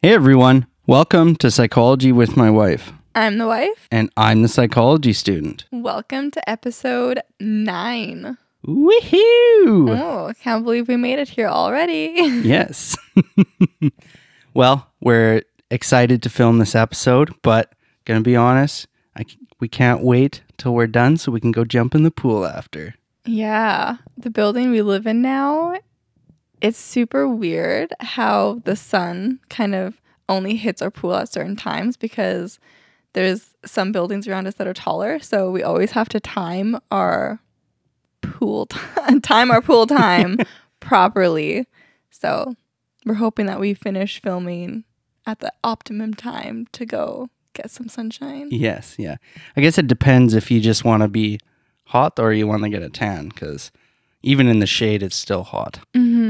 Hey everyone, welcome to Psychology with my wife. I'm the wife. And I'm the psychology student. Welcome to episode nine. Woohoo! Oh, can't believe we made it here already. yes. well, we're excited to film this episode, but gonna be honest, I, we can't wait till we're done so we can go jump in the pool after. yeah, the building we live in now, it's super weird how the sun kind of only hits our pool at certain times because there's some buildings around us that are taller, so we always have to time our pool time, time our pool time properly. So we're hoping that we finish filming at the optimum time to go get some sunshine. Yes, yeah. I guess it depends if you just want to be hot or you want to get a tan, because even in the shade, it's still hot. Mm-hmm.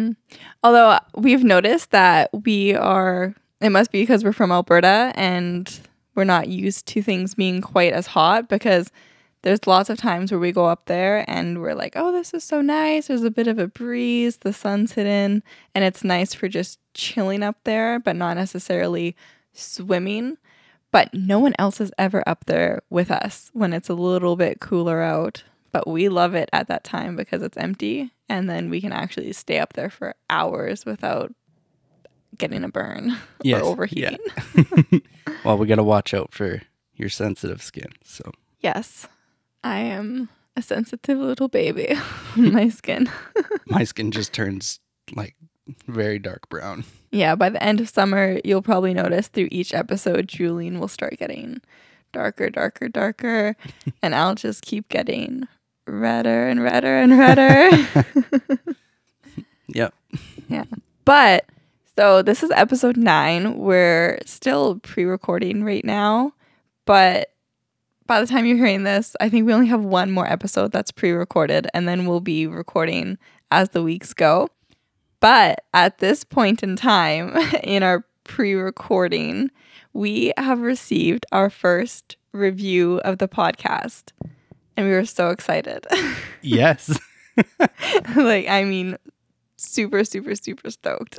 Although uh, we've noticed that we are, it must be because we're from Alberta and we're not used to things being quite as hot because there's lots of times where we go up there and we're like, oh, this is so nice. There's a bit of a breeze, the sun's hidden, and it's nice for just chilling up there, but not necessarily swimming. But no one else is ever up there with us when it's a little bit cooler out. But we love it at that time because it's empty and then we can actually stay up there for hours without getting a burn Yes, or overheating. Well, we got to watch out for your sensitive skin. So, Yes, I am a sensitive little baby my skin. my skin just turns like very dark brown. Yeah, by the end of summer, you'll probably notice through each episode, Julien will start getting darker, darker, darker, and I'll just keep getting redder and redder and redder. Yep. Yeah. But so this is episode nine. We're still pre recording right now, but by the time you're hearing this, I think we only have one more episode that's pre recorded, and then we'll be recording as the weeks go. But at this point in time in our pre recording, we have received our first review of the podcast. And we were so excited. Yes. like, I mean, super, super, super stoked.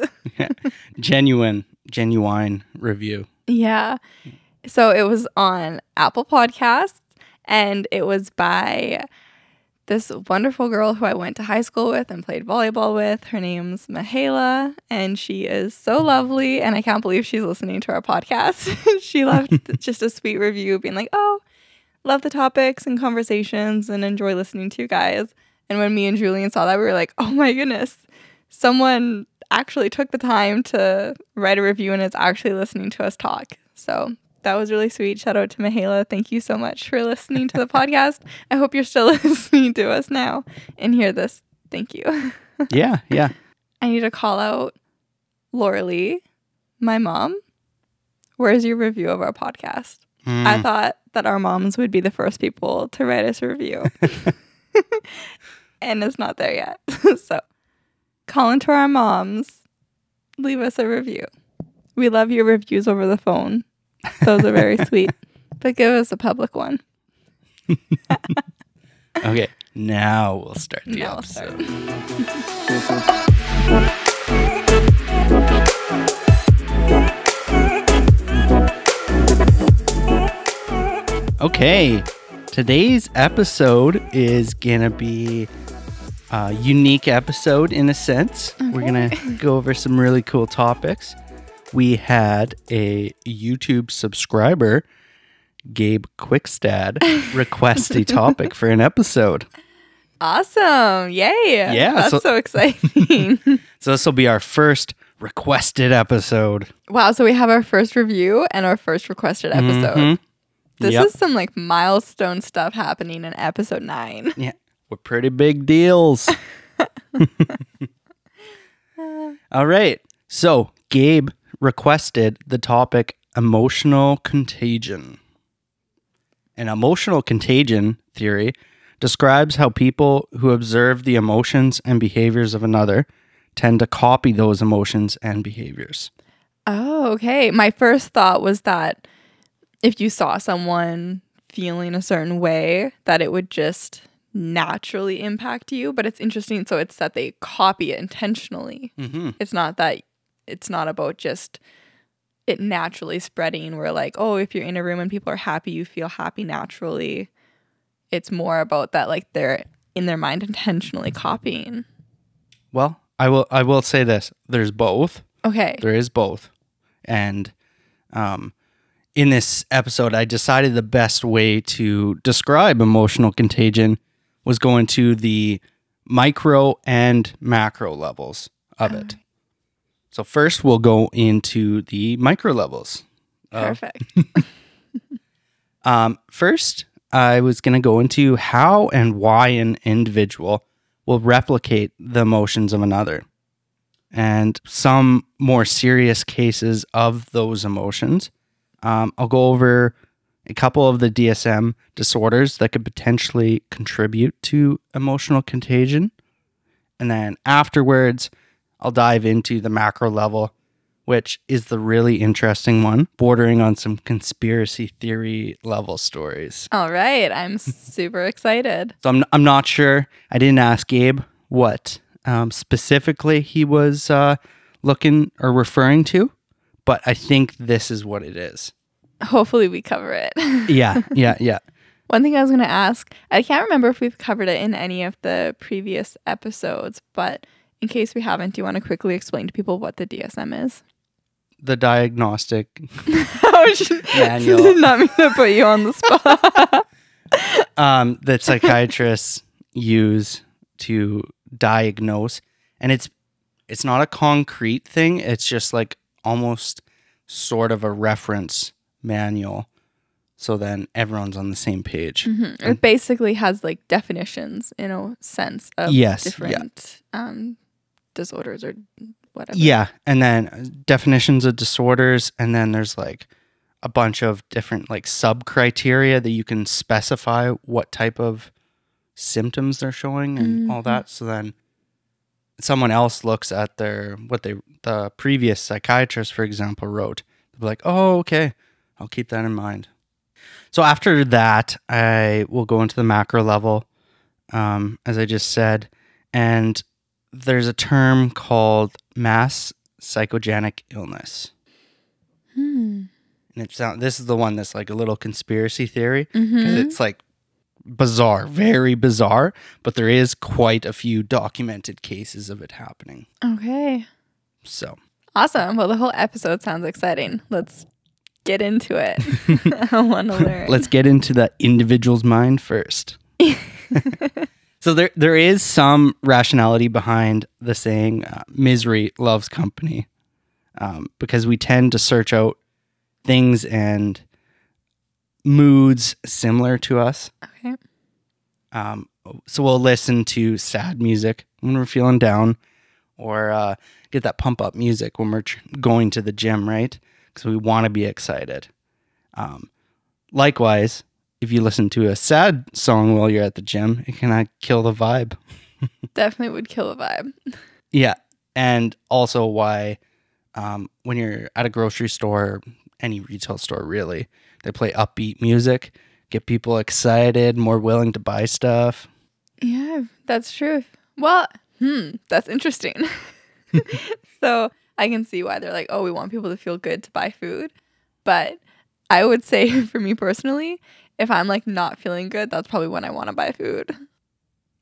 genuine, genuine review. Yeah. So it was on Apple Podcasts and it was by this wonderful girl who I went to high school with and played volleyball with. Her name's Mahela and she is so lovely and I can't believe she's listening to our podcast. she left just a sweet review being like, "Oh, love the topics and conversations and enjoy listening to you guys." And when me and Julien saw that, we were like, "Oh my goodness. Someone actually took the time to write a review and is actually listening to us talk." So, that was really sweet. Shout out to Mahela. Thank you so much for listening to the podcast. I hope you're still listening to us now and hear this. Thank you. Yeah, yeah. I need to call out Laura Lee, my mom. Where's your review of our podcast? I Mm. thought that our moms would be the first people to write us a review. and it's not there yet. so call into our moms, leave us a review. We love your reviews over the phone. Those are very sweet. But give us a public one. okay, now we'll start the Now we'll start. Okay, today's episode is gonna be a unique episode in a sense. We're gonna go over some really cool topics. We had a YouTube subscriber, Gabe Quickstad, request a topic for an episode. Awesome. Yay. Yeah, That's so- so, exciting. So this will be our first requested episode. wow. So we have our first review and our first requested episode. Mhm. This Yep. is some like milestone stuff happening in episode nine. Yeah, we're pretty big deals. All right. So Gabe requested the topic emotional contagion. An emotional contagion theory describes how people who observe the emotions and behaviors of another tend to copy those emotions and behaviors. Oh, okay. My first thought was that if you saw someone feeling a certain way, that it would just naturally impact you. But it's interesting. So it's that they copy it intentionally. Mm-hmm. It's not that it's not about just it naturally spreading where like, oh, if you're in a room and people are happy, you feel happy naturally. It's more about that like they're in their mind intentionally copying. Well, I will I will say this. There's both. Okay. There is both. And um in this episode I decided the best way to describe emotional contagion was going to the micro and macro levels of it. So first we'll go into the micro levels. Perfect. Um, first, I was going to go into how and why an individual will replicate the emotions of another and some more serious cases of those emotions. Um, I'll go over a couple of the DSM disorders that could potentially contribute to emotional contagion. And then afterwards, I'll dive into the macro level, which is the really interesting one, bordering on some conspiracy theory level stories. All right. I'm super excited. So I'm, I'm not sure. I didn't ask Gabe what um, specifically he was uh, looking or referring to, but I think this is what it is. Hopefully, we cover it. Yeah, yeah, yeah. One thing I was going to ask I can't remember if we've covered it in any of the previous episodes, but in case we haven't, do you want to quickly explain to people what the DSM is? The diagnostic. oh, Manual. did not mean to put you on the spot. um, that psychiatrists use to diagnose, and it's it's not a concrete thing. It's just like almost sort of a reference manual, so then everyone's on the same page. Mhm. It basically has like definitions in a sense of Yes, yeah. different um, disorders or whatever. Yeah, and then uh, definitions of disorders, and then there's like a bunch of different like sub criteria that you can specify what type of symptoms they're showing and all Mhm. that. So then someone else looks at their what they the previous psychiatrist, for example, wrote. They'll be like, "Oh, okay, I'll keep that in mind." So after that, I will go into the macro level, um, as I just said, and there's a term called mass psychogenic illness. Hmm. And it's not, this is the one that's like a little conspiracy theory Mhm. it's like bizarre, very bizarre, but there is quite a few documented cases of it happening. Okay. So, Awesome. Well, the whole episode sounds exciting. Let's get into it. I want to learn. let's get into the individual's mind first. so there there is some rationality behind the saying uh, misery loves company um, because we tend to search out things and moods similar to us Okay. um, so we'll listen to sad music when we're feeling down or uh, get that pump up music when we're tr- going to the gym right because we want to be excited um, likewise if you listen to a sad song while you're at the gym it can uh, kill the vibe Definitely would kill a vibe. yeah and also why um, when you're at a grocery store any retail store really they play upbeat music get people excited more willing to buy stuff Yeah, that's true. Well, hmm, that's interesting. so I can see why they're like, oh, we want people to feel good to buy food. But I would say for me personally, if I'm like not feeling good, that's probably when I want to buy food.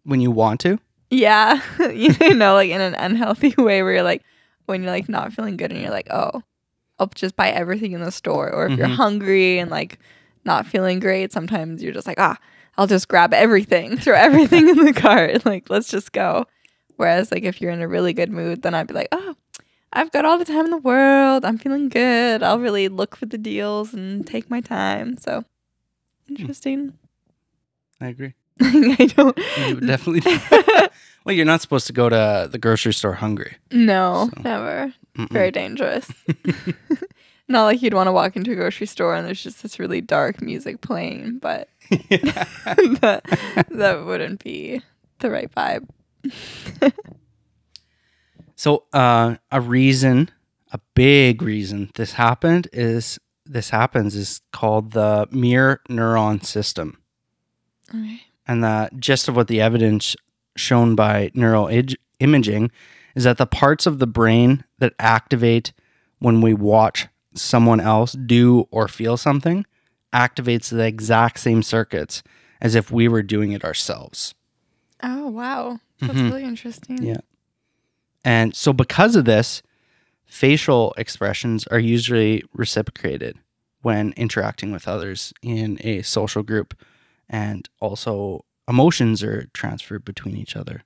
when you want to Yeah. you know, like in an unhealthy way where you're like, when you're like not feeling good and you're like, oh, I'll just buy everything in the store. Or if you're Mhm. hungry and like not feeling great, sometimes you're just like, ah, I'll just grab everything, throw everything in the cart. Like, let's just go. Whereas, like, if you're in a really good mood, then I'd be like, oh, I've got all the time in the world. I'm feeling good. I'll really look for the deals and take my time. So, interesting. i agree I don't. You definitely. well, you're not supposed to go to the grocery store hungry. No, So. never. Mm-mm. Very dangerous. Not like you'd want to walk into a grocery store and there's just this really dark music playing, but that, that wouldn't be the right vibe. so, uh, a reason, a big reason this happened is this happens is called the mirror neuron system, Okay. And the gist of what the evidence shown by neural ig- imaging is that the parts of the brain that activate when we watch someone else do or feel something activates the exact same circuits as if we were doing it ourselves. Oh, wow. That's Mhm. really interesting. Yeah. And so, because of this, facial expressions are usually reciprocated when interacting with others in a social group. And also, emotions are transferred between each other.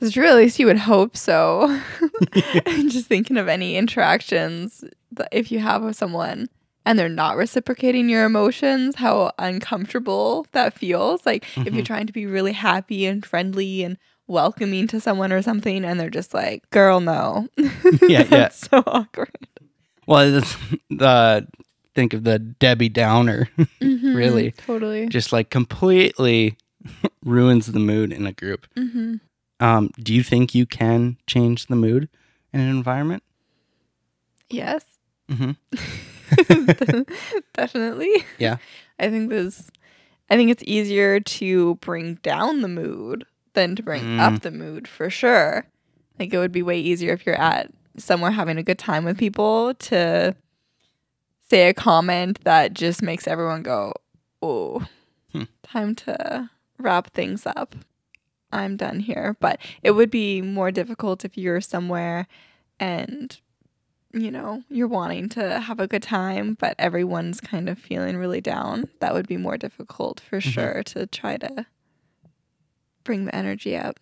It's true. At least you would hope so. I'm just thinking of any interactions that if you have with someone and they're not reciprocating your emotions, how uncomfortable that feels. Like if you're Mhm. trying to be really happy and friendly and welcoming to someone or something, and they're just like, "Girl, no." Yeah, That's yeah. So awkward. Well, the think of the Debbie Downer, Really. Mm-hmm. Totally. just like completely ruins the mood in a group. hmm Um, do you think you can change the mood in an environment? Yes. hmm Definitely. Yeah. I think this I think it's easier to bring down the mood than to bring Mm. up the mood for sure. Like it would be way easier if you're at somewhere having a good time with people to say a comment that just makes everyone go, "Oh, Hmm. time to wrap things up. I'm done here." But it would be more difficult if you're somewhere and you know, you're wanting to have a good time, but everyone's kind of feeling really down. That would be more difficult for Mhm. sure to try to bring the energy up.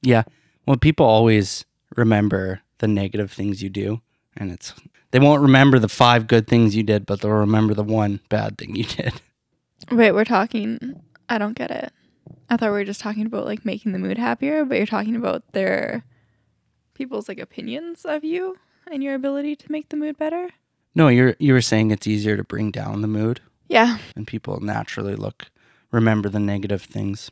Yeah. Well, people always remember the negative things you do, and it's they won't remember the five good things you did, but they'll remember the one bad thing you did. Wait, we're talking. I don't get it. I thought we were just talking about like making the mood happier, but you're talking about their people's like opinions of you and your ability to make the mood better. No, you're you were saying it's easier to bring down the mood, Yeah. and people naturally look remember the negative things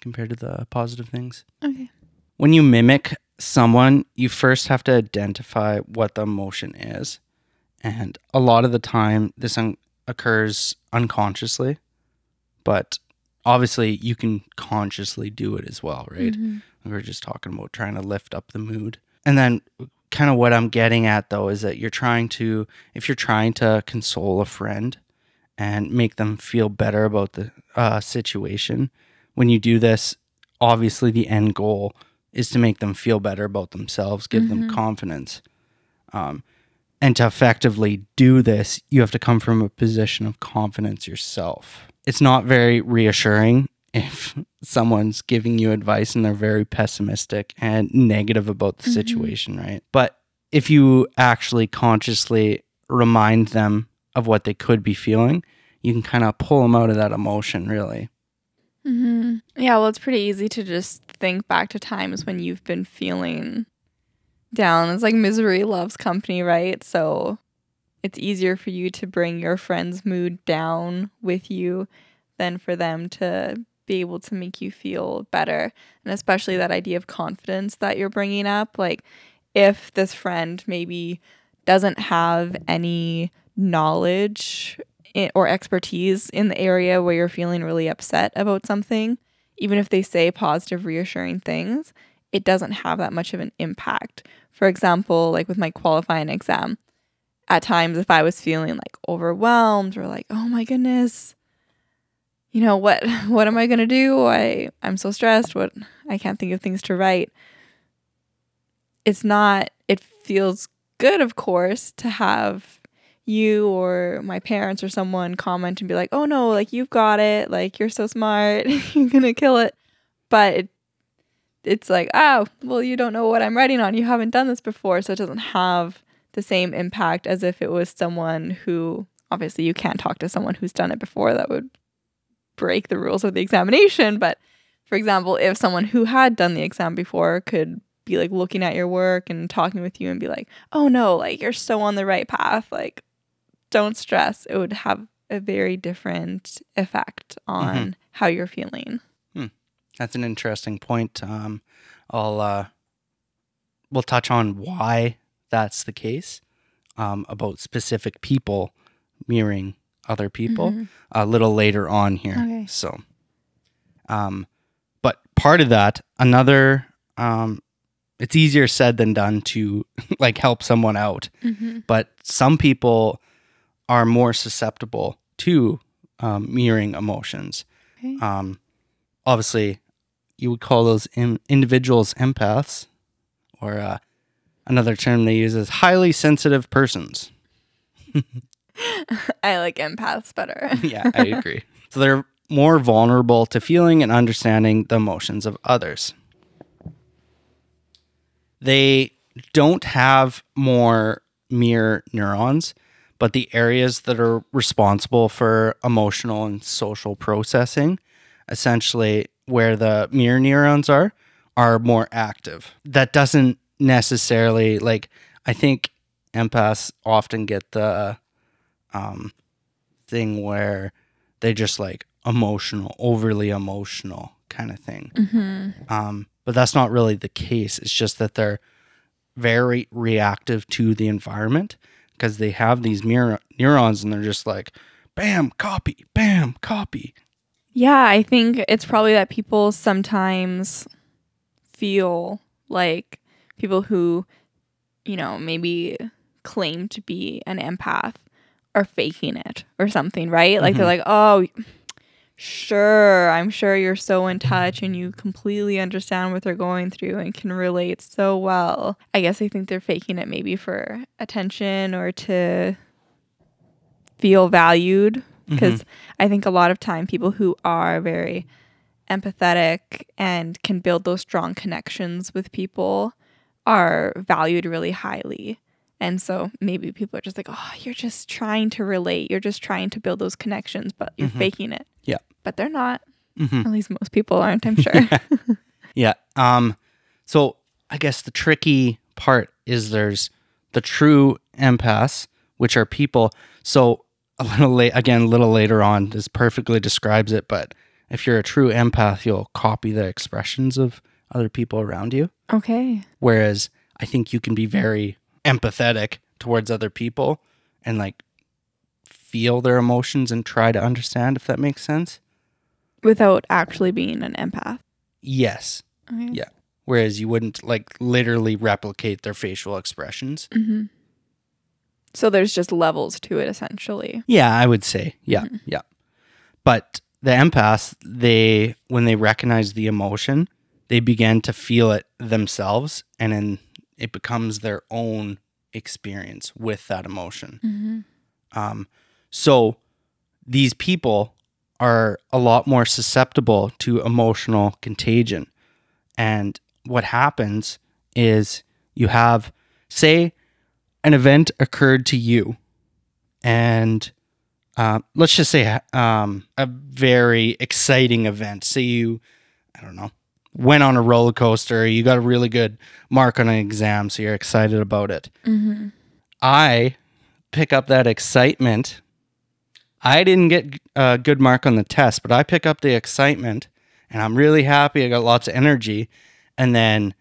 compared to the positive things. Okay. When you mimic someone, you first have to identify what the emotion is. And a lot of the time, this un- occurs unconsciously, but obviously, you can consciously do it as well, right? Mhm. We were just talking about trying to lift up the mood. And then, kind of what I'm getting at though is that you're trying to, if you're trying to console a friend and make them feel better about the uh, situation, when you do this, obviously the end goal is to make them feel better about themselves, give them Mhm. confidence. Um, and to effectively do this, you have to come from a position of confidence yourself. It's not very reassuring if someone's giving you advice and they're very pessimistic and negative about the Mhm. situation, right? But if you actually consciously remind them of what they could be feeling, you can kind of pull them out of that emotion, really. Hmm Yeah, well, it's pretty easy to just think back to times when you've been feeling down. It's like misery loves company, right? So it's easier for you to bring your friend's mood down with you than for them to be able to make you feel better. And especially that idea of confidence that you're bringing up. Like, if this friend maybe doesn't have any knowledge or expertise in the area where you're feeling really upset about something, even if they say positive, reassuring things, it doesn't have that much of an impact. For example, like with my qualifying exam, at times if I was feeling like overwhelmed or like, oh my goodness, you know, what what am I gonna do? I I'm so stressed, what I can't think of things to write. It's not it feels good, of course, to have you or my parents or someone comment and be like, "Oh no, like you've got it. Like you're so smart. you're to kill it." But it, it's like, "Oh, well you don't know what I'm writing on. You haven't done this before." So it doesn't have the same impact as if it was someone who obviously you can't talk to someone who's done it before that would break the rules of the examination, but for example, if someone who had done the exam before could be like looking at your work and talking with you and be like, "Oh no, like you're so on the right path. Like don't stress." It would have a very different effect on how you're feeling. That's an interesting point. Um, I'll uh, we'll touch on why that's the case um, about specific people mirroring other people Mhm. a little later on here. Okay. So, um, but part of that, another, um, it's easier said than done to like help someone out. Mm-hmm. But some people are more susceptible to um, mirroring emotions. Okay. Um, obviously, you would call those in- individuals empaths, or uh, another term they use is highly sensitive persons. I like empaths better. yeah, I agree. So they're more vulnerable to feeling and understanding the emotions of others. They don't have more mirror neurons, but the areas that are responsible for emotional and social processing, essentially where the mirror neurons are, are more active. That doesn't necessarily like I think empaths often get the um thing where they just like emotional, overly emotional kind of thing. Mm-hmm. Um, but that's not really the case. It's just that they're very reactive to the environment because they have these mirror neurons and they're just like, bam, copy, bam, copy. Yeah, I think it's probably that people sometimes feel like people who, you know, maybe claim to be an empath are faking it or something, right? Like they're Mhm. like, oh, sure, I'm sure you're so in touch and you completely understand what they're going through and can relate so well. I guess I think they're faking it maybe for attention or to feel valued because I think a lot of time people who are very empathetic and can build those strong connections with people are valued really highly. And so maybe people are just like, oh, you're just trying to relate. You're just trying to build those connections, but you're Mhm. faking it. Yeah. But they're not. hmm At least most people aren't, I'm sure. Yeah. Um, so I guess the tricky part is there's the true empaths, which are people. So a little late again, a little later on, this perfectly describes it. But if you're a true empath, you'll copy the expressions of other people around you. okay. Whereas I think you can be very empathetic towards other people and like feel their emotions and try to understand if that makes sense. Without actually being an empath. Yes. Okay. Yeah. Whereas you wouldn't like literally replicate their facial expressions. hmm So there's just levels to it essentially. Yeah, I would say. Yeah, Mhm. yeah. But the empaths, they when they recognize the emotion, they begin to feel it themselves and then it becomes their own experience with that emotion. Mm-hmm. Um, so these people are a lot more susceptible to emotional contagion. And what happens is you have, say, an event occurred to you, and uh, let's just say um, a very exciting event. Say you, I don't know, went on a roller coaster, you got a really good mark on an exam, so you're excited about it. Mm-hmm. I pick up that excitement. I didn't get a good mark on the test, but I pick up the excitement and I'm really happy. I got lots of energy. And then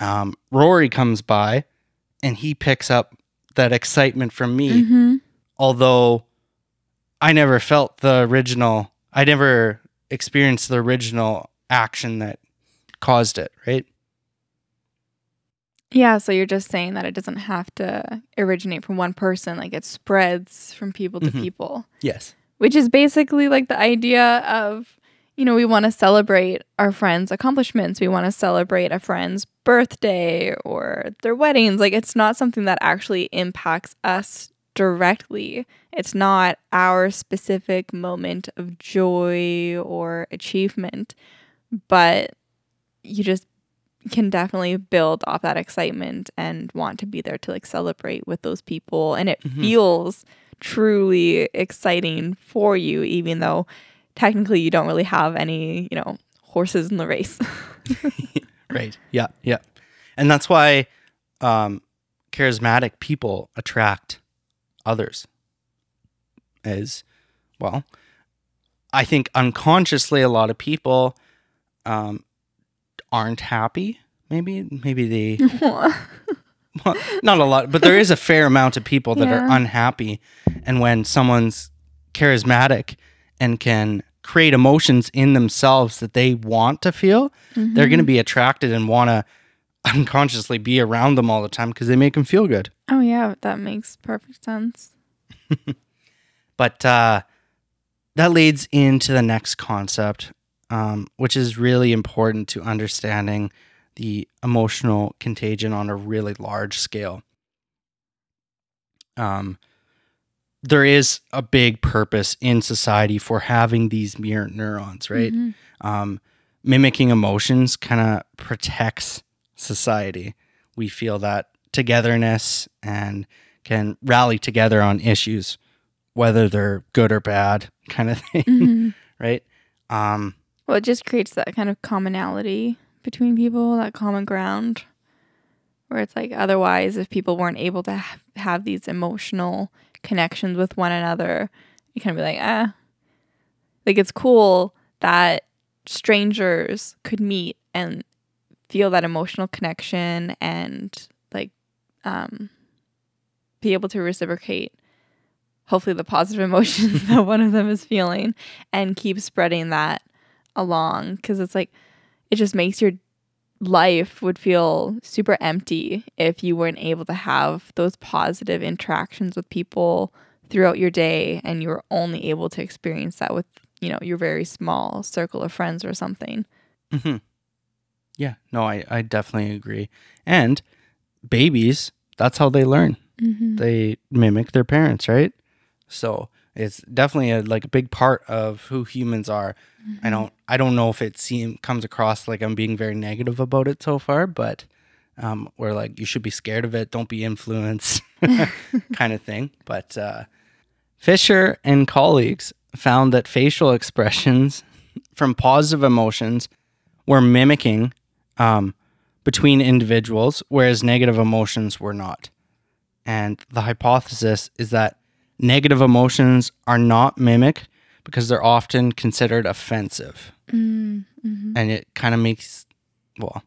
um, Rory comes by and he picks up that excitement from me, Mm-hmm. although I never felt the original, I never experienced the original action that caused it, right? Yeah, so you're just saying that it doesn't have to originate from one person, like it spreads from people to Mhm. people, Yes. which is basically like the idea of, you know, we want to celebrate our friends' accomplishments. We want to celebrate a friend's birthday or their weddings. Like it's not something that actually impacts us directly. It's not our specific moment of joy or achievement, but you just can definitely build off that excitement and want to be there to like celebrate with those people and it Mhm. feels truly exciting for you even though technically you don't really have any you know horses in the race Right. Yeah. Yeah. And that's why um, charismatic people attract others. As well, I think unconsciously, a lot of people um, aren't happy. Maybe, maybe they well, not a lot, but there is a fair amount of people that are unhappy. And when someone's charismatic and can create emotions in themselves that they want to feel, they're going to be attracted and want to unconsciously be around them all the time because they make them feel good. Oh yeah, that makes perfect sense. But uh, that leads into the next concept, um, which is really important to understanding the emotional contagion on a really large scale. Um, there is a big purpose in society for having these mirror neurons, right? Mhm. Um, mimicking emotions kind of protects society. We feel that togetherness and can rally together on issues, whether they're good or bad, kind of thing, Mhm. right? Um, Well, it just creates that kind of commonality between people, that common ground, where it's like otherwise, if people weren't able to ha- have these emotional connections with one another, you kind of be like, ah, like it's cool that strangers could meet and feel that emotional connection and like um be able to reciprocate hopefully the positive emotions that one of them is feeling and keep spreading that along because it's like it just makes your life would feel super empty if you weren't able to have those positive interactions with people throughout your day and you were only able to experience that with you know your very small circle of friends or something mhm. Yeah, no, I, I definitely agree. And babies, that's how they learn. mm-hmm. They mimic their parents, right? So it's definitely a like a big part of who humans are. I don't I don't know if it seem comes across like I'm being very negative about it so far, but um, we're like you should be scared of it, don't be influenced, kind of thing. But uh, Fisher and colleagues found that facial expressions from positive emotions were mimicking um, between individuals, whereas negative emotions were not. And the hypothesis is that negative emotions are not mimicked because they're often considered offensive. Mm-hmm. And it kind of makes, well,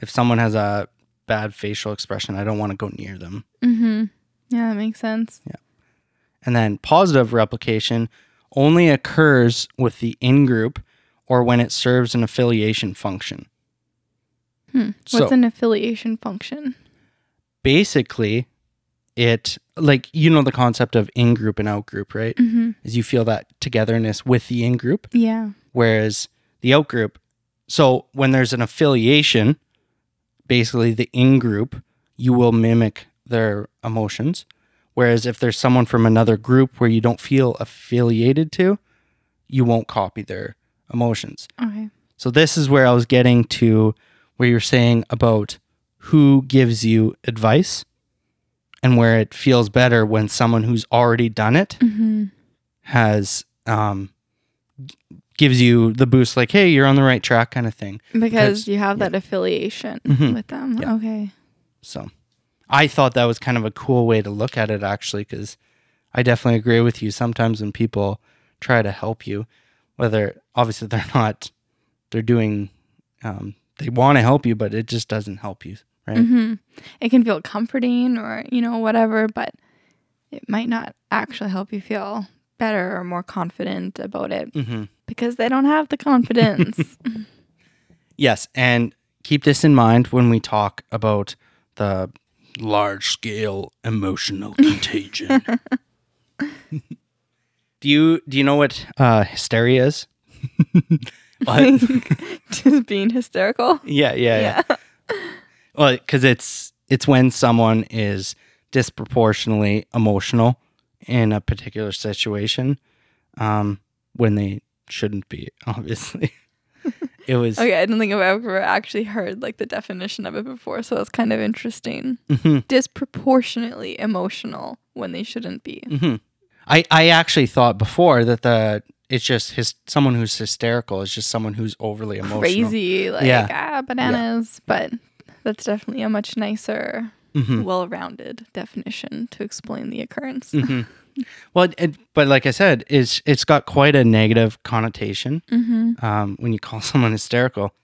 if someone has a bad facial expression, I don't want to go near them. Mm-hmm. yeah that makes sense Yeah. And then positive replication only occurs with the in group or when it serves an affiliation function. hmm. So- what's an affiliation function Basically, it, like, you know, the concept of in group and out group, right? mm-hmm. Is you feel that togetherness with the in group. yeah whereas the out group so when there's an affiliation basically the in group you will mimic their emotions whereas if there's someone from another group where you don't feel affiliated to you won't copy their emotions okay so this is where i was getting to where you're saying about who gives you advice and where it feels better when someone who's already done it mm-hmm. has um gives you the boost like hey you're on the right track kind of thing because Because- you have that affiliation Mhm. with them Yeah. okay so i thought that was kind of a cool way to look at it actually because i definitely agree with you sometimes when people try to help you whether obviously they're not they're doing um, they want to help you but it just doesn't help you right? Hmm It can feel comforting or, you know, whatever, but it might not actually help you feel better or more confident about it hmm because they don't have the confidence. yes and keep this in mind when we talk about the large scale emotional contagion. Do you do you know what uh hysteria is? Just being hysterical. yeah yeah. Yeah, well because it's it's when someone is disproportionately emotional in a particular situation um when they shouldn't be obviously it was Okay, I don't think I've ever actually heard like the definition of it before, so that's kind of interesting. Mhm, Disproportionately emotional when they shouldn't be. mhm. i i actually thought before that the it's just his someone who's hysterical is just someone who's overly emotional Crazy, like Yeah. ah, bananas. But that's definitely a much nicer, Mhm. well-rounded definition to explain the occurrence. Mhm. Well, it, but like I said, it's it's got quite a negative connotation Mm-hmm. um, when you call someone hysterical.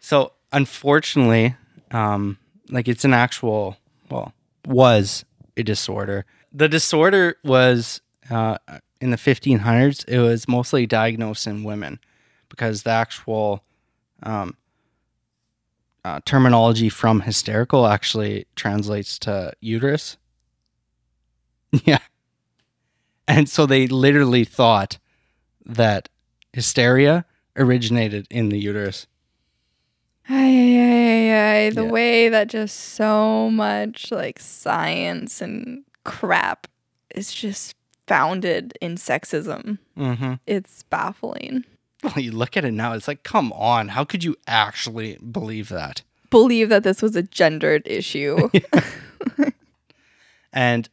So unfortunately, um, like it's an actual well was a disorder. The disorder was uh, in the 1500s. It was mostly diagnosed in women because the actual um, uh, terminology from hysterical actually translates to uterus. Yeah. And so they literally thought that hysteria originated in the uterus. Ay, ay, ay, the Yeah. way that just so much like science and crap is just founded in sexism. Mm-hmm. It's baffling. Well, you look at it now, it's like, come on, how could you actually believe that? Believe that this was a gendered issue. And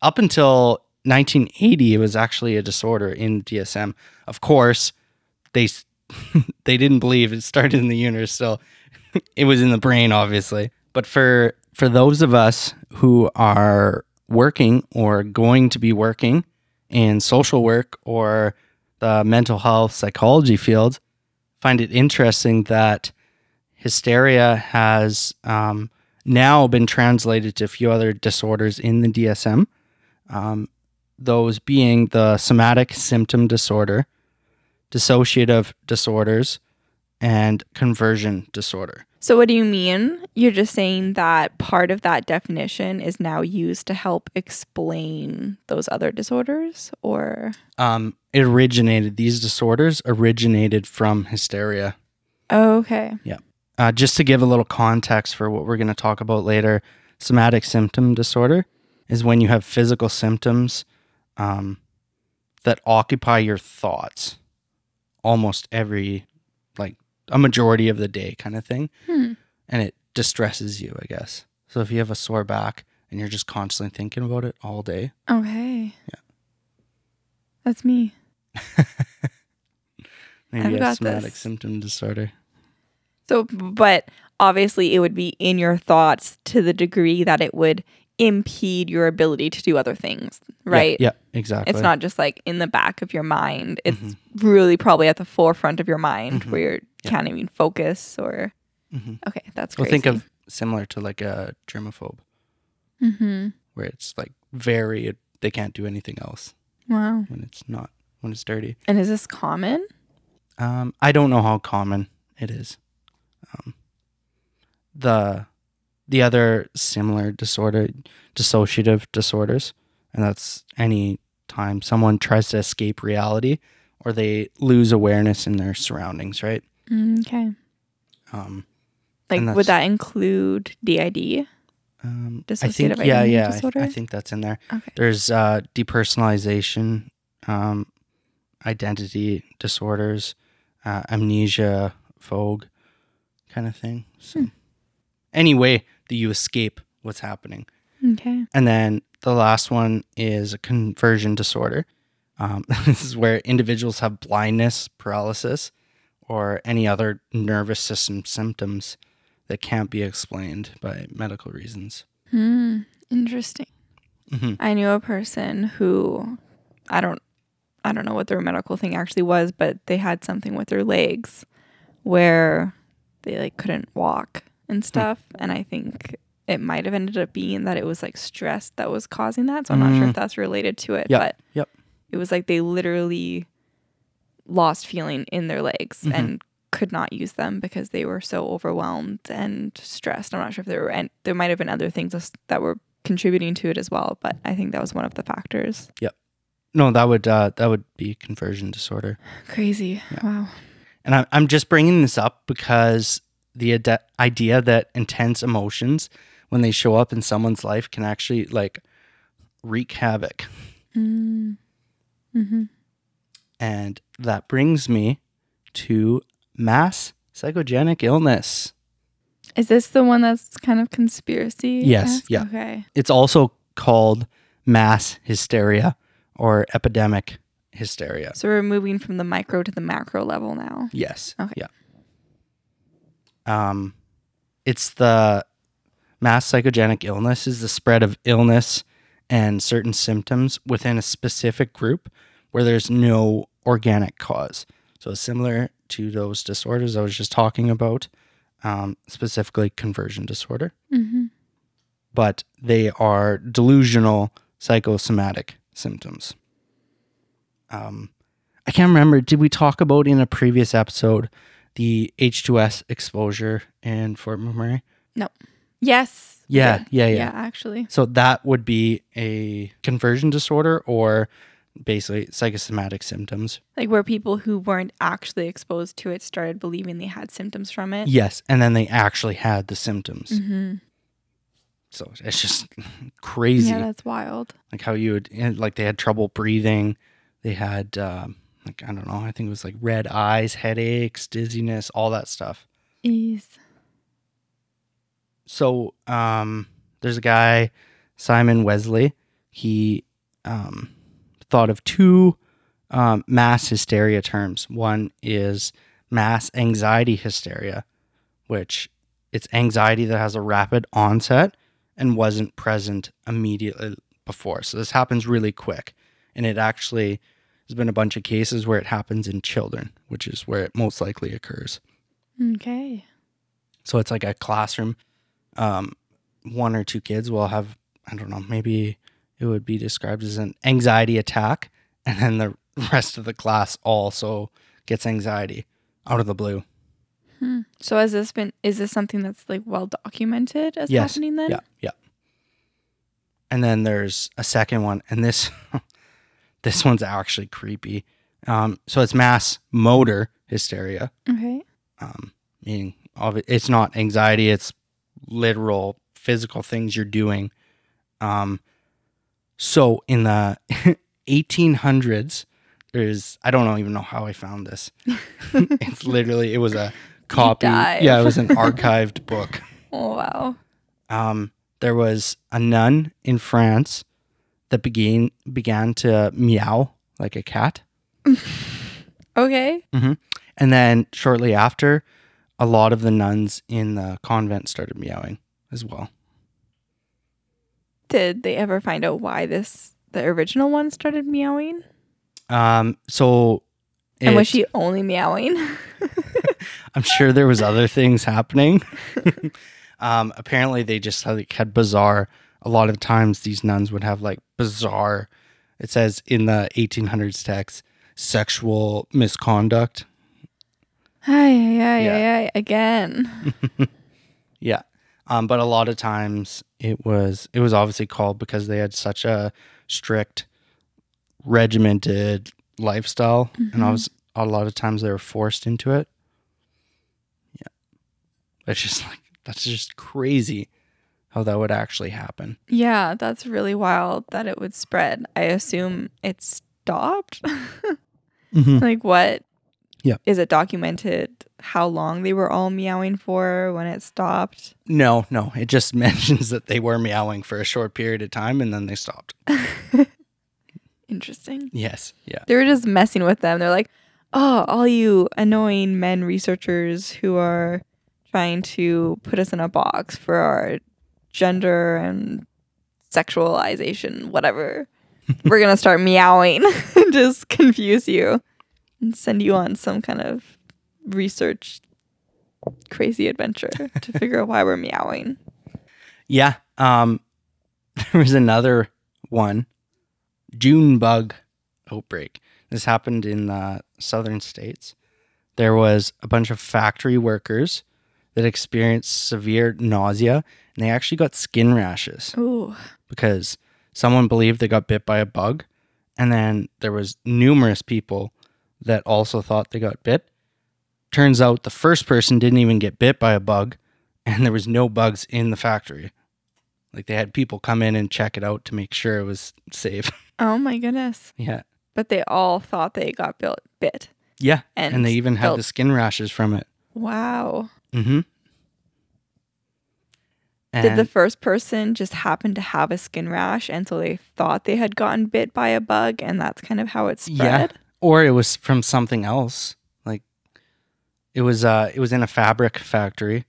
up until 1980, it was actually a disorder in DSM. Of course, they they didn't believe it started in the uterus, so it was in the brain, obviously. But for for those of us who are working or going to be working in social work or the mental health psychology field, find it interesting that hysteria has um, now been translated to a few other disorders in the DSM. Um, those being the somatic symptom disorder, dissociative disorders, and conversion disorder. So, what do you mean? You're just saying that part of that definition is now used to help explain those other disorders? Or, Um, it originated, these disorders originated from hysteria. oh, okay. Yeah. Uh, just to give a little context for what we're going to talk about later, somatic symptom disorder is when you have physical symptoms um, that occupy your thoughts almost every, a majority of the day kind of thing. Hmm. And it distresses you, I guess. So if you have a sore back and you're just constantly thinking about it all day, Okay. Yeah. That's me. maybe I've somatic this. symptom disorder. So, but obviously, it would be in your thoughts to the degree that it would impede your ability to do other things, right? Yeah, exactly. It's not just like in the back of your mind. It's Mhm. really probably at the forefront of your mind Mhm. where you Yeah. can't even focus or. Mhm. Okay, that's Well, crazy. think of similar to like a germaphobe. hmm where it's like very they can't do anything else Wow. when it's not when it's dirty. And is this common? Um, I don't know how common it is. Um, the the other similar disorder, dissociative disorders, and that's any time someone tries to escape reality or they lose awareness in their surroundings, right? Mm, Okay. Um, Like, would that include DID? um, I think yeah, yeah, I, disorder? I think that's in there. Okay. There's uh, depersonalization, um, identity disorders, uh, amnesia, fugue, kind of thing. So, Hmm. anyway, that you escape what's happening. Okay. And then the last one is a conversion disorder. Um, this is where individuals have blindness, paralysis, or any other nervous system symptoms that can't be explained by medical reasons. Hmm. Interesting. hmm I knew a person who I don't I don't know what their medical thing actually was, but they had something with their legs where they like couldn't walk and stuff. And I think it might have ended up being that it was like stress that was causing that. So I'm not sure if that's related to it. Yep, But yep. it was like they literally lost feeling in their legs Mhm. and could not use them because they were so overwhelmed and stressed. I'm not sure if there were and there might have been other things that were contributing to it as well, but I think that was one of the factors. Yep. No, that would uh, that would be conversion disorder. Crazy. Wow. And I'm I'm just bringing this up because the ide- idea that intense emotions, when they show up in someone's life, can actually like wreak havoc. Mm. hmm And that brings me to mass psychogenic illness. Is this the one that's kind of conspiracy? Yes, yeah. Okay. It's also called mass hysteria or epidemic hysteria. So we're moving from the micro to the macro level now. Yes. Okay. Yeah. Um, it's the mass psychogenic illness is the spread of illness and certain symptoms within a specific group where there's no organic cause. So similar to those disorders I was just talking about, um, specifically conversion disorder, Mm-hmm. but they are delusional psychosomatic symptoms. Um, I can't remember. Did we talk about in a previous episode the H2S exposure in Fort McMurray. No. Yes. Yeah, yeah, yeah. Yeah, actually. So that would be a conversion disorder or basically psychosomatic symptoms. Like where people who weren't actually exposed to it started believing they had symptoms from it. Yes, and then they actually had the symptoms. Mm-hmm. So it's just crazy. Yeah, that's wild. like how you would like they had trouble breathing. They had um, like I don't know. I think it was like red eyes, headaches, dizziness, all that stuff. Ease. So um, there's a guy, Simon Wessely. He um, thought of two um, mass hysteria terms. One is mass anxiety hysteria, which it's anxiety that has a rapid onset and wasn't present immediately before. So this happens really quick. And it actually, there's been a bunch of cases where it happens in children, which is where it most likely occurs. Okay. So it's like a classroom. Um, one or two kids will have, I don't know, maybe it would be described as an anxiety attack. And then the rest of the class also gets anxiety out of the blue. Hmm. So has this been? Is this something that's like well documented as Yes. happening then? Yeah, yeah. And then there's a second one, and this this one's actually creepy. Um, so it's mass motor hysteria, Okay. um, meaning it's not anxiety; it's literal physical things you're doing. Um, so in the 1800s, there's I don't know even know how I found this. it's literally it was a copy. Yeah, it was an archived book. Oh wow. um, there was a nun in France that began began to meow like a cat, Okay. and then shortly after, a lot of the nuns in the convent started meowing as well. Did they ever find out why this the original one started meowing? Um, so, and was she only meowing? I'm sure there was other things happening. um, apparently, they just had, like, had bizarre. A lot of times, these nuns would have like bizarre. It says in the 1800s text, sexual misconduct. Hi, yeah, Yeah. yeah, yeah. Again. Yeah. Um, but a lot of times it was it was obviously called because they had such a strict, regimented lifestyle, and I was a lot of times they were forced into it. Yeah, it's just like that's just crazy how that would actually happen. Yeah, that's really wild that it would spread. I assume it stopped. Mm-hmm. like what? Yeah. Is it documented how long they were all meowing for when it stopped? No, no, it just mentions that they were meowing for a short period of time and then they stopped. Interesting. Yes, yeah, They were just messing with them. They're like, "Oh, all you annoying men researchers who are trying to put us in a box for our gender and sexualization, whatever. We're going to start meowing and just confuse you and send you on some kind of research crazy adventure to figure out why we're meowing." yeah. Um, there was another one, June bug outbreak. This happened in the southern states. There was a bunch of factory workers that experienced severe nausea, and they actually got skin rashes. Ooh. because someone believed they got bit by a bug and then there was numerous people that also thought they got bit turns out the first person didn't even get bit by a bug and there was no bugs in the factory like they had people come in and check it out to make sure it was safe Oh my goodness. yeah But they all thought they got built bit. yeah And, and, they even had the skin rashes from it Wow. Mm-hmm Did the first person just happen to have a skin rash and so they thought they had gotten bit by a bug and that's kind of how it spread? Yeah. or it was from something else like it was uh it was in a fabric factory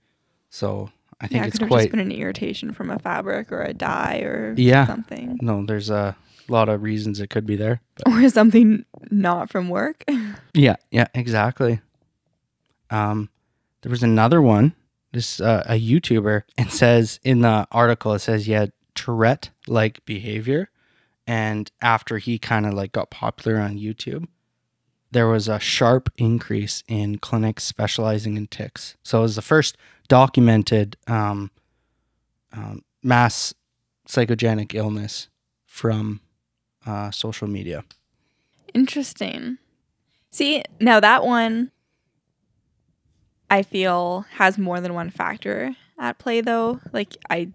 so i think yeah, it it's could have quite just been an irritation from a fabric or a dye or Yeah. something. No, there's a lot of reasons it could be there. But Or something not from work. yeah, yeah, exactly. Um, there was another one. This uh, a YouTuber. and says in the article, it says he had Tourette-like behavior, and after he kind of like got popular on YouTube, there was a sharp increase in clinics specializing in tics. So it was the first documented um, um, mass psychogenic illness from uh, social media. Interesting. See, now that one I feel has more than one factor at play though. Like I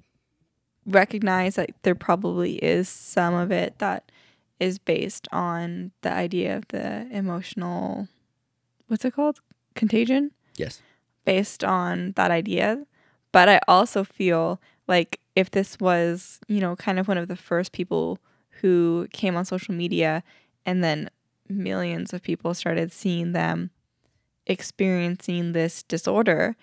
recognize that there probably is some of it that is based on the idea of the emotional what's it called? Contagion? Yes. Based on that idea. But I also feel like if this was, you know, kind of one of the first people who came on social media and then millions of people started seeing them experiencing this disorder,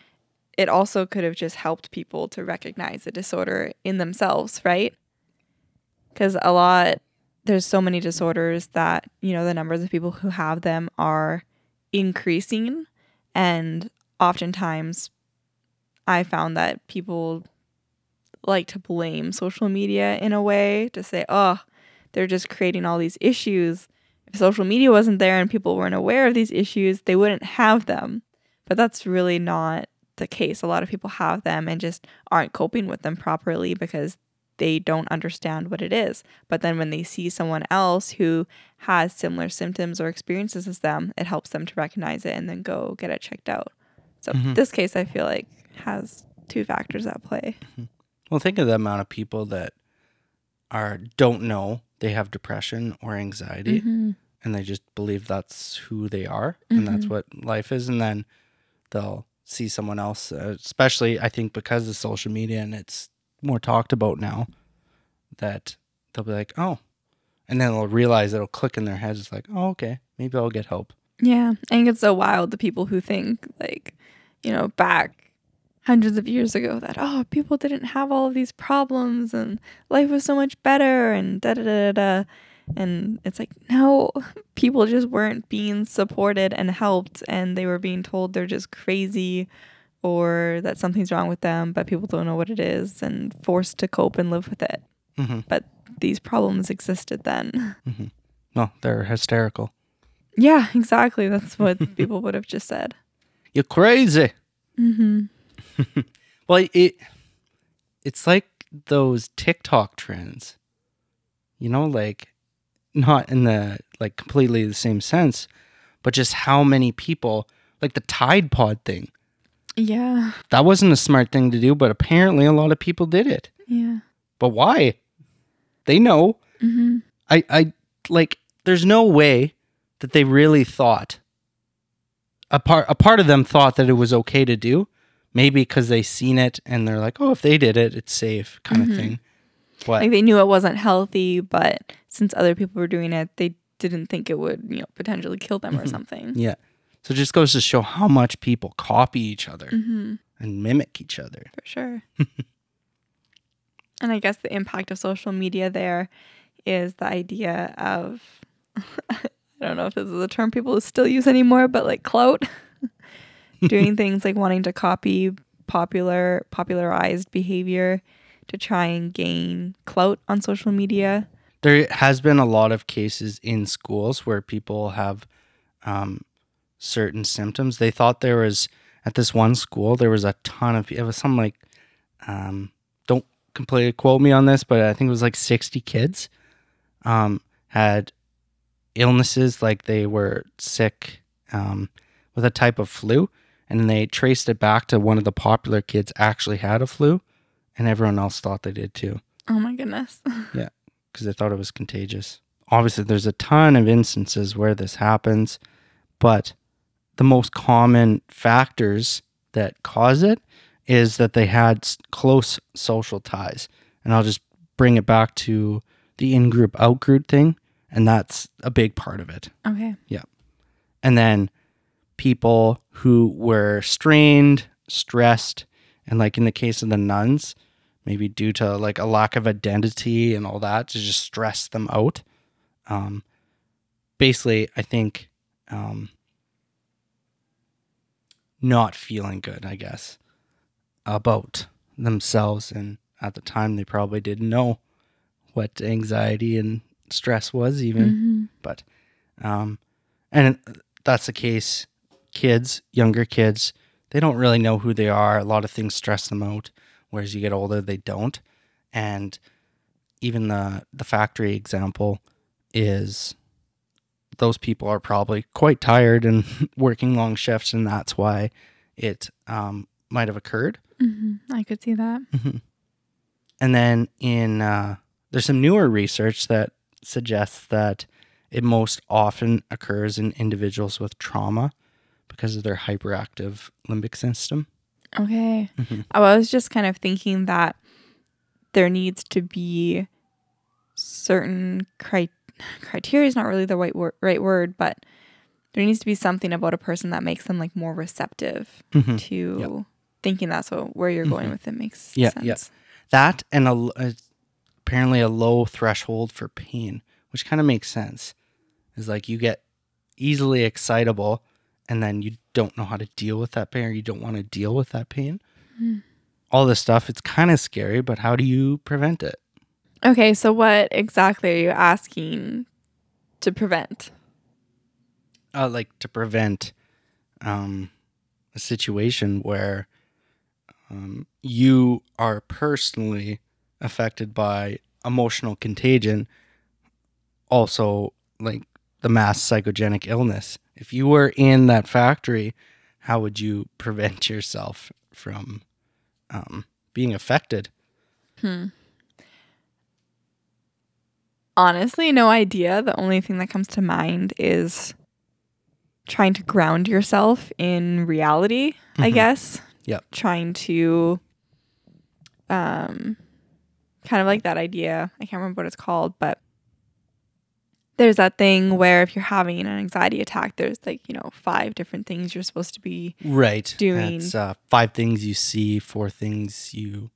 it also could have just helped people to recognize the disorder in themselves, right? Because a lot, there's so many disorders that, you know, the numbers of people who have them are increasing. And oftentimes, I found that people like to blame social media in a way to say, oh, they're just creating all these issues if social media wasn't there and people weren't aware of these issues, they wouldn't have them. But that's really not the case. A lot of people have them and just aren't coping with them properly because they don't understand what it is. But then when they see someone else who has similar symptoms or experiences as them, it helps them to recognize it and then go get it checked out. So mm-hmm. this case I feel like has two factors at play. Mm-hmm. Well, think of the amount of people that are don't know they have depression or anxiety mm-hmm. and they just believe that's who they are mm-hmm. and that's mm-hmm. what life is and then they'll see someone else uh, especially i think because of social media and it's more talked about now that they'll be like oh and then they'll realize it'll click in their heads it's like oh okay maybe i'll get help yeah i think it's so wild the people who think like you know back hundreds of years ago that oh people didn't have all of these problems and life was so much better and da da da da and it's like no people just weren't being supported and helped and they were being told they're just crazy or that something's wrong with them but people don't know what it is and forced to cope and live with it. Mm-hmm. but these problems existed then. Mm-hmm. no they're hysterical. Yeah exactly. That's what people would have just said. You're crazy. Mm-hmm well, it it's like those TikTok trends. You know, like not in the like completely the same sense, but just how many people like the Tide Pod thing. Yeah. That wasn't a smart thing to do, but apparently a lot of people did it. Yeah. But why? They know. Mm-hmm. I I like there's no way that they really thought a part a part of them thought that it was okay to do maybe because they seen it and they're like, oh, if they did it, it's safe, kind mm-hmm. of thing. But like they knew it wasn't healthy, but since other people were doing it, they didn't think it would, you know, potentially kill them or mm-hmm. something. Yeah. So it just goes to show how much people copy each other mm-hmm. and mimic each other. For sure. and I guess the impact of social media there is the idea of I don't know if this is a term people still use anymore, but like clout. Doing things like wanting to copy popular popularized behavior to try and gain clout on social media. There has been a lot of cases in schools where people have um, certain symptoms. They thought there was at this one school there was a ton of it was some like um, don't completely quote me on this, but I think it was like sixty kids um, had illnesses like they were sick um, with a type of flu and they traced it back to one of the popular kids actually had a flu and everyone else thought they did too. Oh my goodness. yeah, because they thought it was contagious. Obviously, there's a ton of instances where this happens, but the most common factors that cause it is that they had close social ties. And I'll just bring it back to the in group, out group thing. And that's a big part of it. Okay. Yeah. And then people who were strained, stressed, and like in the case of the nuns, maybe due to like a lack of identity and all that to just stress them out. Um, basically, I think um, not feeling good, I guess, about themselves. And at the time, they probably didn't know what anxiety and stress was, even. Mm-hmm. But um, and that's the case. Kids, younger kids, they don't really know who they are. A lot of things stress them out. Whereas you get older, they don't. And even the the factory example is those people are probably quite tired and working long shifts, and that's why it um, might have occurred. Mm-hmm. I could see that. Mm-hmm. And then in uh, there's some newer research that suggests that it most often occurs in individuals with trauma because of their hyperactive limbic system. Okay. Mhm. I was just kind of thinking that there needs to be certain cri- criteria is not really the right word, right word, but there needs to be something about a person that makes them like more receptive Mhm. to thinking that. So where you're going Mhm. with it makes Yeah, sense. yeah. That and a, a- apparently a low threshold for pain, which kind of makes sense. Is like you get easily excitable and then you don't know how to deal with that pain or you don't want to deal with that pain. Mm. All this stuff, it's kind of scary, but how do you prevent it? Okay, so what exactly are you asking to prevent? uh, like to prevent um, a situation where um, you are personally affected by emotional contagion, also like the mass psychogenic illness. If you were in that factory, how would you prevent yourself from um, being affected? Hmm. Honestly, no idea. The only thing that comes to mind is trying to ground yourself in reality, I Mhm. guess. Yep. Trying to um kind of like that idea. I can't remember what it's called, but there's that thing where if you're having an anxiety attack, there's like, you know, five different things you're supposed to be Right. Doing- It's, uh, five things you see, four things you.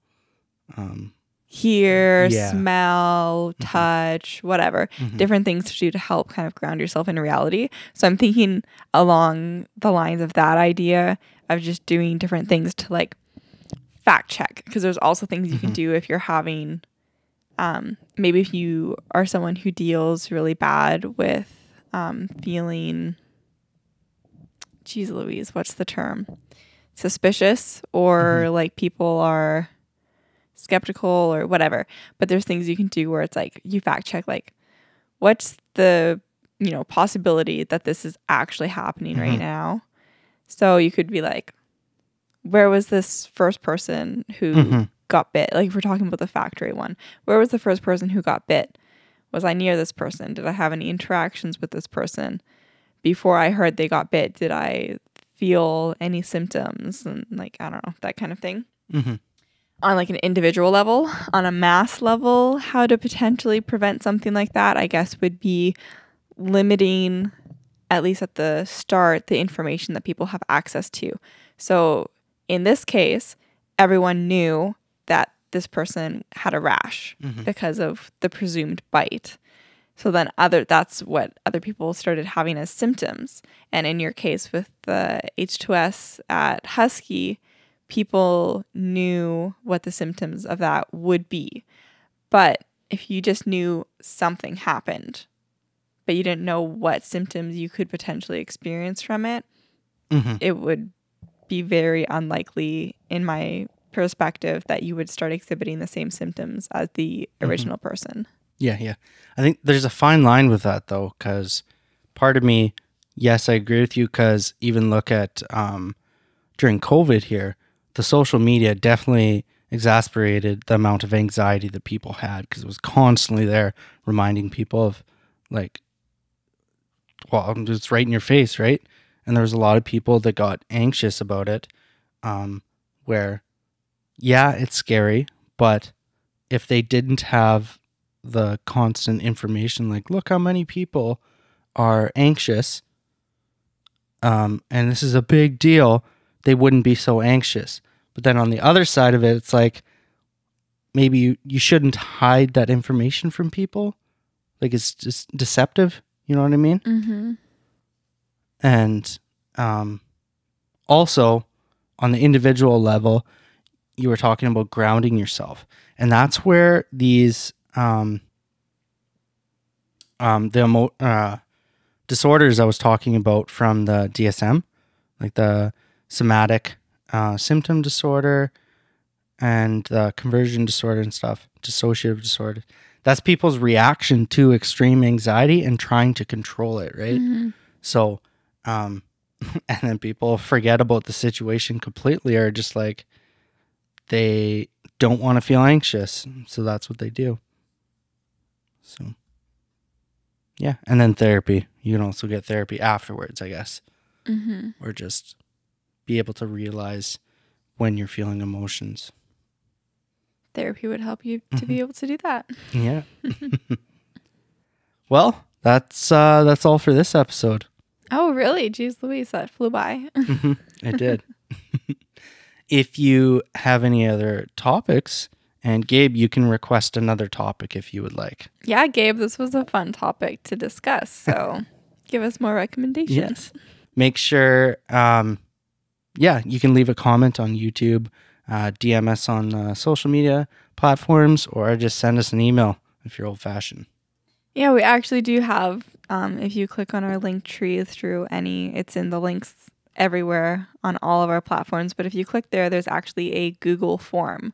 Um, hear, Yeah. smell, Mhm. touch, whatever. mhm. different things to do to help kind of ground yourself in reality. So I'm thinking along the lines of that idea of just doing different things to like fact check because there's also things you can Mhm. do if you're having um maybe if you are someone who deals really bad with um feeling geez Louise, what's the term? Suspicious or like people are skeptical or whatever. But there's things you can do where it's like you fact check like what's the you know possibility that this is actually happening right Mhm. now. So you could be like where was this first person who Mhm. Got bit? Like if we're talking about the factory one, where was the first person who got bit? Was I near this person? Did I have any interactions with this person before I heard they got bit? Did I feel any symptoms and like I don't know, that kind of thing? Mhm. on like an individual level, on a mass level, how to potentially prevent something like that, I guess would be limiting, at least at the start, the information that people have access to. So in this case, everyone knew that this person had a rash Mhm. because of the presumed bite. So then other that's what other people started having as symptoms. And in your case with the H2S at Husky, people knew what the symptoms of that would be. But if you just knew something happened, but you didn't know what symptoms you could potentially experience from it, Mhm. it would be very unlikely, in my perspective, that you would start exhibiting the same symptoms as the Mhm. original person. Yeah, yeah. I think there's a fine line with that though, because part of me, yes, I agree with you. Because even look at um, during COVID here, the social media definitely exasperated the amount of anxiety that people had because it was constantly there reminding people of like, well, it's right in your face, right? And there was a lot of people that got anxious about it, um, where, yeah, it's scary, but if they didn't have the constant information like look how many people are anxious um, and this is a big deal they wouldn't be so anxious. But then on the other side of it it's like maybe you, you shouldn't hide that information from people. Like it's just deceptive you know what i mean? Mm-hmm. and um, also on the individual level you were talking about grounding yourself and that's where these um, um, the emo- uh, disorders I was talking about from the DSM, like the somatic uh, symptom disorder and the conversion disorder and stuff, dissociative disorder. That's people's reaction to extreme anxiety and trying to control it, right? Mhm. So, um, and then people forget about the situation completely or just like they don't want to feel anxious. So that's what they do. So, yeah. And then therapy. You can also get therapy afterwards, I guess, Mhm. or just be able to realize when you're feeling emotions. Therapy would help you to be able to do that. Yeah. well, that's uh that's all for this episode. Oh, really? Jeez Louise, that flew by. I did. if you have any other topics, and Gabe, you can request another topic if you would like. yeah, Gabe, this was a fun topic to discuss. So give us more recommendations. Yes. Make sure, um, yeah, you can leave a comment on YouTube, uh, DM us on uh, social media platforms, or just send us an email if you're old fashioned. Yeah, we actually do have. Um, if you click on our link tree through any, it's in the links everywhere on all of our platforms. But if you click there, there's actually a Google form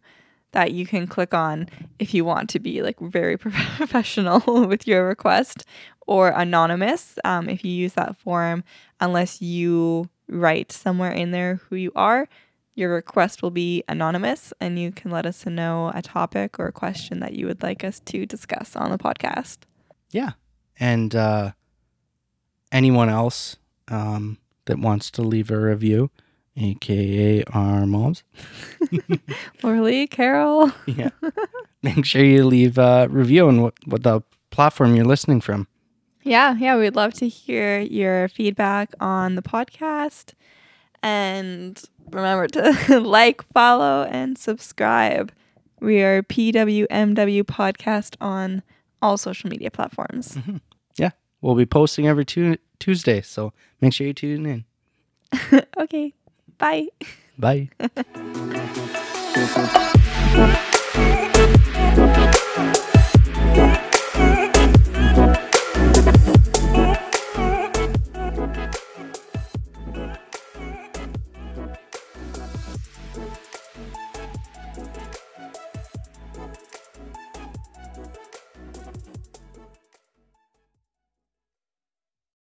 that you can click on if you want to be like very professional with your request or anonymous. Um, if you use that form, unless you write somewhere in there who you are, your request will be anonymous and you can let us know a topic or a question that you would like us to discuss on the podcast. Yeah. And uh, anyone else um, that wants to leave a review, aka our moms, Orly, Carol. yeah, make sure you leave a review on what, what the platform you're listening from. Yeah, yeah, we'd love to hear your feedback on the podcast. And remember to like, follow, and subscribe. We are PWMW Podcast on all social media platforms. Mm-hmm. Yeah, we'll be posting every tu- Tuesday, so make sure you tune in. okay. Bye. Bye.